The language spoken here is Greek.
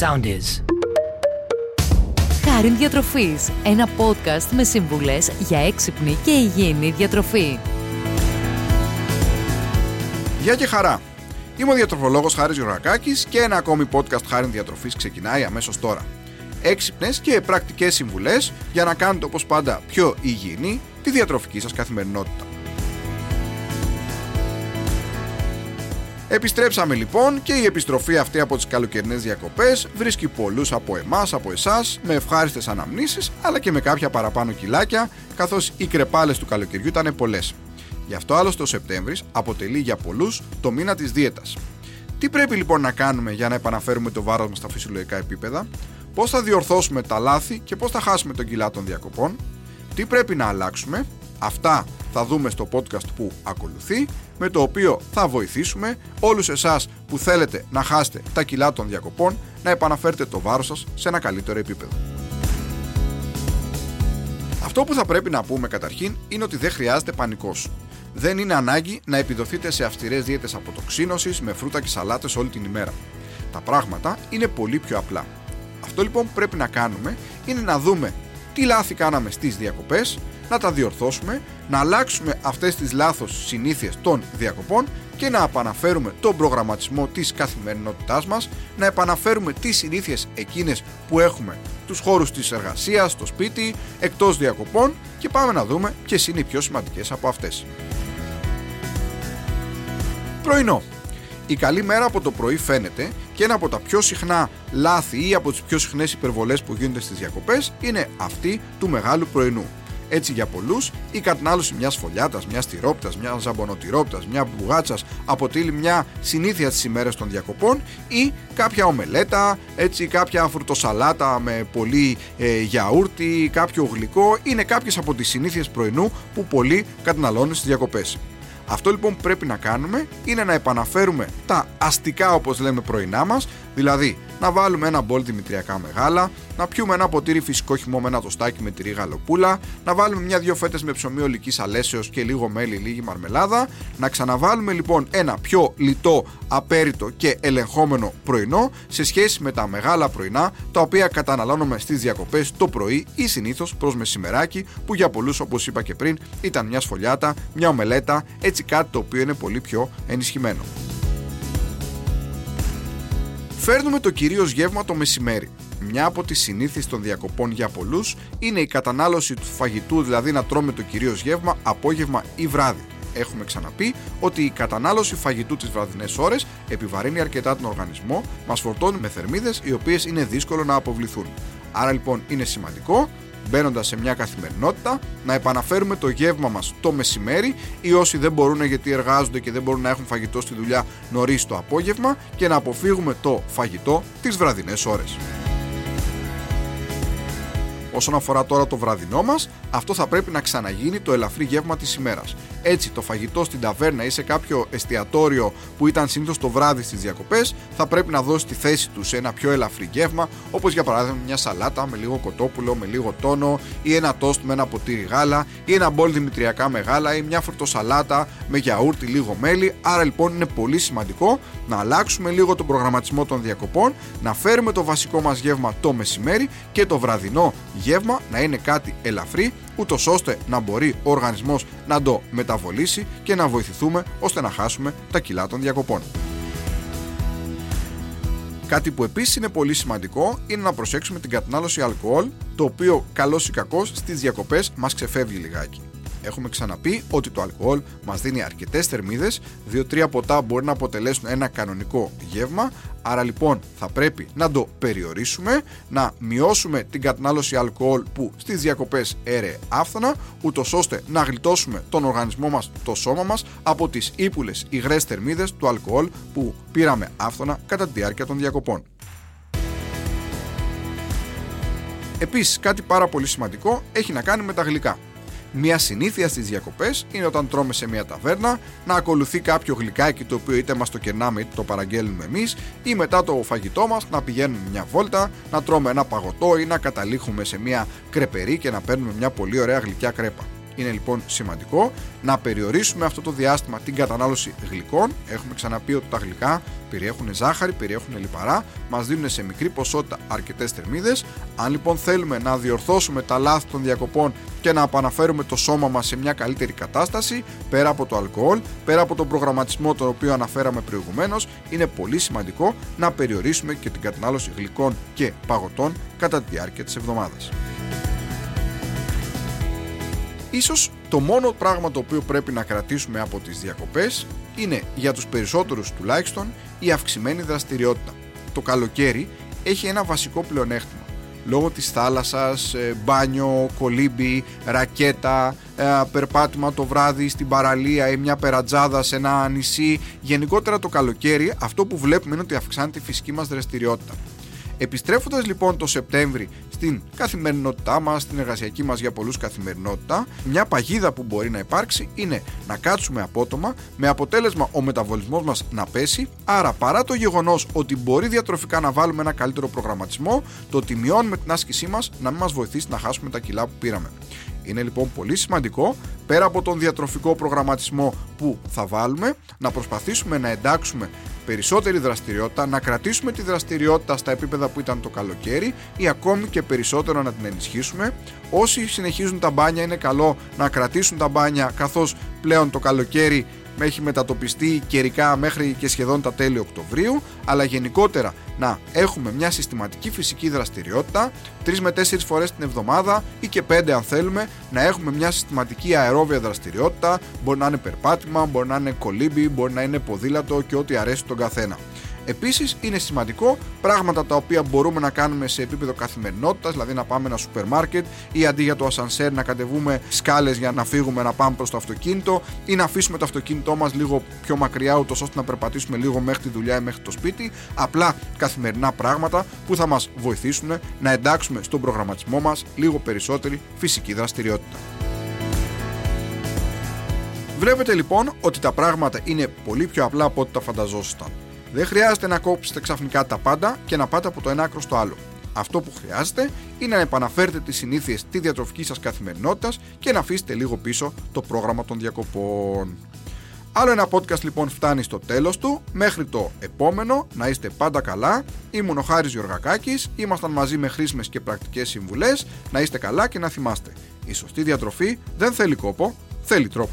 sound is. Χάριν Διατροφής, ένα podcast με συμβουλές για έξυπνη και υγιεινή διατροφή. Γεια και χαρά! Είμαι ο διατροφολόγος Χάρης Γιωργακάκης και ένα ακόμη podcast Χάριν Διατροφής ξεκινάει αμέσως τώρα. Έξυπνες και πρακτικές συμβουλές για να κάνετε όπως πάντα πιο υγιεινή τη διατροφική σας καθημερινότητα. Επιστρέψαμε λοιπόν και η επιστροφή αυτή από τις καλοκαιρινές διακοπές βρίσκει πολλούς από εμάς, από εσάς, με ευχάριστες αναμνήσεις αλλά και με κάποια παραπάνω κιλάκια καθώς οι κρεπάλες του καλοκαιριού ήταν πολλές. Γι' αυτό άλλωστε ο Σεπτέμβρης αποτελεί για πολλούς το μήνα της δίαιτας. Τι πρέπει λοιπόν να κάνουμε για να επαναφέρουμε το βάρος μας στα φυσιολογικά επίπεδα, πώς θα διορθώσουμε τα λάθη και πώς θα χάσουμε τον κιλά των διακοπών, τι πρέπει να αλλάξουμε, αυτά θα δούμε στο podcast που ακολουθεί, με το οποίο θα βοηθήσουμε όλους εσάς που θέλετε να χάσετε τα κιλά των διακοπών να επαναφέρετε το βάρος σας σε ένα καλύτερο επίπεδο. Αυτό που θα πρέπει να πούμε καταρχήν είναι ότι δεν χρειάζεται πανικός. Δεν είναι ανάγκη να επιδοθείτε σε αυστηρές δίαιτες αποτοξίνωσης με φρούτα και σαλάτες όλη την ημέρα. Τα πράγματα είναι πολύ πιο απλά. Αυτό λοιπόν που πρέπει να κάνουμε είναι να δούμε τι λάθη κάναμε στις διακοπές, να τα διορθώσουμε, να αλλάξουμε αυτές τις λάθος συνήθειες των διακοπών και να επαναφέρουμε τον προγραμματισμό της καθημερινότητάς μας, να επαναφέρουμε τις συνήθειες εκείνες που έχουμε τους χώρους της εργασίας, στο σπίτι, εκτός διακοπών και πάμε να δούμε ποιες είναι οι πιο σημαντικές από αυτές. Πρωινό. Η καλή μέρα από το πρωί φαίνεται και ένα από τα πιο συχνά λάθη ή από τις πιο συχνές υπερβολές που γίνονται στις διακοπές είναι αυτή του μεγάλου πρωινού. Έτσι για πολλούς η κατανάλωση μιας φωλιάτας, μιας τυρόπιτας, μιας ζαμπονοτυρόπιτας, μια μπουγάτσας αποτελεί μια συνήθεια στις ημέρες των διακοπών ή κάποια ομελέτα, έτσι κάποια φρουτοσαλάτα με πολύ ε, γιαούρτι, κάποιο γλυκό είναι κάποιες από τις συνήθειες πρωινού που πολλοί καταναλώνουν στις διακοπές. Αυτό λοιπόν που πρέπει να κάνουμε είναι να επαναφέρουμε τα αστικά όπως λέμε πρωινά μας, δηλαδή να βάλουμε ένα μπολ δημητριακά μεγάλα, να πιούμε ένα ποτήρι φυσικό χυμό με ένα τοστάκι με τυρί γαλοπούλα, να βάλουμε μια-δυο φέτες με ψωμί ολικής αλέσεως και λίγο μέλι, λίγη μαρμελάδα, να ξαναβάλουμε λοιπόν ένα πιο λιτό, απέριτο και ελεγχόμενο πρωινό σε σχέση με τα μεγάλα πρωινά τα οποία καταναλώνουμε στις διακοπές το πρωί ή συνήθως προς μεσημεράκι που για πολλούς όπως είπα και πριν ήταν μια σφολιάτα, μια ομελέτα, έτσι κάτι το οποίο είναι πολύ πιο ενισχυμένο. Φέρνουμε το κυρίως γεύμα το μεσημέρι. Μια από τις συνήθειε των διακοπών για πολλούς είναι η κατανάλωση του φαγητού, δηλαδή να τρώμε το κυρίως γεύμα απόγευμα ή βράδυ. Έχουμε ξαναπεί ότι η κατανάλωση φαγητού τις βραδινές ώρες επιβαρύνει αρκετά τον οργανισμό, μας φορτώνει με θερμίδες οι οποίες είναι δύσκολο να αποβληθούν. Άρα λοιπόν είναι σημαντικό μπαίνοντας σε μια καθημερινότητα, να επαναφέρουμε το γεύμα μας το μεσημέρι ή όσοι δεν μπορούν γιατί εργάζονται και δεν μπορούν να έχουν φαγητό στη δουλειά νωρίς το απόγευμα και να αποφύγουμε το φαγητό τις βραδινές ώρες. Όσον αφορά τώρα το βραδινό μας, αυτό θα πρέπει να ξαναγίνει το ελαφρύ γεύμα της ημέρας. Έτσι, το φαγητό στην ταβέρνα ή σε κάποιο εστιατόριο που ήταν συνήθως το βράδυ στις διακοπές, θα πρέπει να δώσει τη θέση του σε ένα πιο ελαφρύ γεύμα, όπως για παράδειγμα μια σαλάτα με λίγο κοτόπουλο, με λίγο τόνο, ή ένα τόστ με ένα ποτήρι γάλα, ή ένα μπολ δημητριακά με γάλα, ή μια φρουτοσαλάτα με γιαούρτι, λίγο μέλι. Άρα λοιπόν είναι πολύ σημαντικό να αλλάξουμε λίγο τον προγραμματισμό των διακοπών, να φέρουμε το βασικό μας γεύμα το μεσημέρι και το βραδινό γεύμα να είναι κάτι ελαφρύ, ούτως ώστε να μπορεί ο οργανισμός να το μεταβολήσει και να βοηθηθούμε ώστε να χάσουμε τα κιλά των διακοπών. Κάτι που επίσης είναι πολύ σημαντικό είναι να προσέξουμε την κατανάλωση αλκοόλ, το οποίο καλός ή κακός στις διακοπές μας ξεφεύγει λιγάκι. Έχουμε ξαναπεί ότι το αλκοόλ μας δίνει αρκετές θερμίδες, 2-3 ποτά μπορεί να αποτελέσουν ένα κανονικό γεύμα. Άρα λοιπόν θα πρέπει να το περιορίσουμε, να μειώσουμε την κατανάλωση αλκοόλ που στις διακοπές έρεε άφθονα, ούτως ώστε να γλιτώσουμε τον οργανισμό μας, το σώμα μας από τις ύπουλες υγρές θερμίδες του αλκοόλ που πήραμε άφθονα κατά τη διάρκεια των διακοπών. Επίσης κάτι πάρα πολύ σημαντικό έχει να κάνει με τα γλυκά. Μια συνήθεια στις διακοπές είναι όταν τρώμε σε μια ταβέρνα να ακολουθεί κάποιο γλυκάκι το οποίο είτε μας το κερνάμε είτε το παραγγέλνουμε εμείς, ή μετά το φαγητό μας να πηγαίνουμε μια βόλτα, να τρώμε ένα παγωτό ή να καταλήχουμε σε μια κρεπερή και να παίρνουμε μια πολύ ωραία γλυκιά κρέπα. Είναι λοιπόν σημαντικό να περιορίσουμε αυτό το διάστημα την κατανάλωση γλυκών. Έχουμε ξαναπεί ότι τα γλυκά περιέχουν ζάχαρη, περιέχουν λιπαρά, μας δίνουν σε μικρή ποσότητα αρκετές θερμίδες. Αν λοιπόν θέλουμε να διορθώσουμε τα λάθη των διακοπών και να επαναφέρουμε το σώμα μας σε μια καλύτερη κατάσταση, πέρα από το αλκοόλ, πέρα από τον προγραμματισμό τον οποίο αναφέραμε προηγουμένως, είναι πολύ σημαντικό να περιορίσουμε και την κατανάλωση γλυκών και παγωτών κατά τη διάρκεια της εβδομάδας. Ίσως το μόνο πράγμα το οποίο πρέπει να κρατήσουμε από τις διακοπές είναι για τους περισσότερους τουλάχιστον η αυξημένη δραστηριότητα. Το καλοκαίρι έχει ένα βασικό πλεονέκτημα. Λόγω της θάλασσας, ε, μπάνιο, κολύμπι, ρακέτα, ε, περπάτημα το βράδυ στην παραλία ή μια περατζάδα σε ένα νησί. Γενικότερα το καλοκαίρι αυτό που βλέπουμε είναι ότι αυξάνεται η φυσική μας δραστηριότητα. Επιστρέφοντας λοιπόν το Σεπτέμβρη στην καθημερινότητά μας, στην εργασιακή μας για πολλούς καθημερινότητα, μια παγίδα που μπορεί να υπάρξει είναι να κάτσουμε απότομα με αποτέλεσμα ο μεταβολισμός μας να πέσει. Άρα, παρά το γεγονός ότι μπορεί διατροφικά να βάλουμε ένα καλύτερο προγραμματισμό, το ότι μειώνουμε την άσκησή μας να μην μας βοηθήσει να χάσουμε τα κιλά που πήραμε. Είναι λοιπόν πολύ σημαντικό πέρα από τον διατροφικό προγραμματισμό που θα βάλουμε να προσπαθήσουμε να εντάξουμε περισσότερη δραστηριότητα, να κρατήσουμε τη δραστηριότητα στα επίπεδα που ήταν το καλοκαίρι ή ακόμη και περισσότερο να την ενισχύσουμε. Όσοι συνεχίζουν τα μπάνια είναι καλό να κρατήσουν τα μπάνια καθώς πλέον το καλοκαίρι έχει μετατοπιστεί καιρικά μέχρι και σχεδόν τα τέλη Οκτωβρίου, αλλά γενικότερα να έχουμε μια συστηματική φυσική δραστηριότητα 3 με 4 φορές την εβδομάδα ή και 5 αν θέλουμε να έχουμε μια συστηματική αερόβια δραστηριότητα μπορεί να είναι περπάτημα, μπορεί να είναι κολύμπι, μπορεί να είναι ποδήλατο και ό,τι αρέσει τον καθένα. Επίσης, είναι σημαντικό πράγματα τα οποία μπορούμε να κάνουμε σε επίπεδο καθημερινότητας, δηλαδή να πάμε ένα σούπερ μάρκετ ή αντί για το ασανσέρ να κατεβούμε σκάλες για να φύγουμε να πάμε προς το αυτοκίνητο ή να αφήσουμε το αυτοκίνητό μας λίγο πιο μακριά, ούτως ώστε να περπατήσουμε λίγο μέχρι τη δουλειά ή μέχρι το σπίτι. Απλά καθημερινά πράγματα που θα μας βοηθήσουν να εντάξουμε στον προγραμματισμό μας λίγο περισσότερη φυσική δραστηριότητα. Βλέπετε λοιπόν ότι τα πράγματα είναι πολύ πιο απλά από ό,τι τα φανταζόσασταν. Δεν χρειάζεται να κόψετε ξαφνικά τα πάντα και να πάτε από το ένα άκρο στο άλλο. Αυτό που χρειάζεται είναι να επαναφέρετε τις συνήθειες τη διατροφική σας καθημερινότητας και να αφήσετε λίγο πίσω το πρόγραμμα των διακοπών. Άλλο ένα podcast λοιπόν φτάνει στο τέλος του. Μέχρι το επόμενο να είστε πάντα καλά. Ήμουν ο Χάρης Γιωργακάκης. Ήμασταν μαζί με χρήσιμες και πρακτικές συμβουλές. Να είστε καλά και να θυμάστε. Η σωστή διατροφή δεν θέλει κόπο, θέλει τρόπο.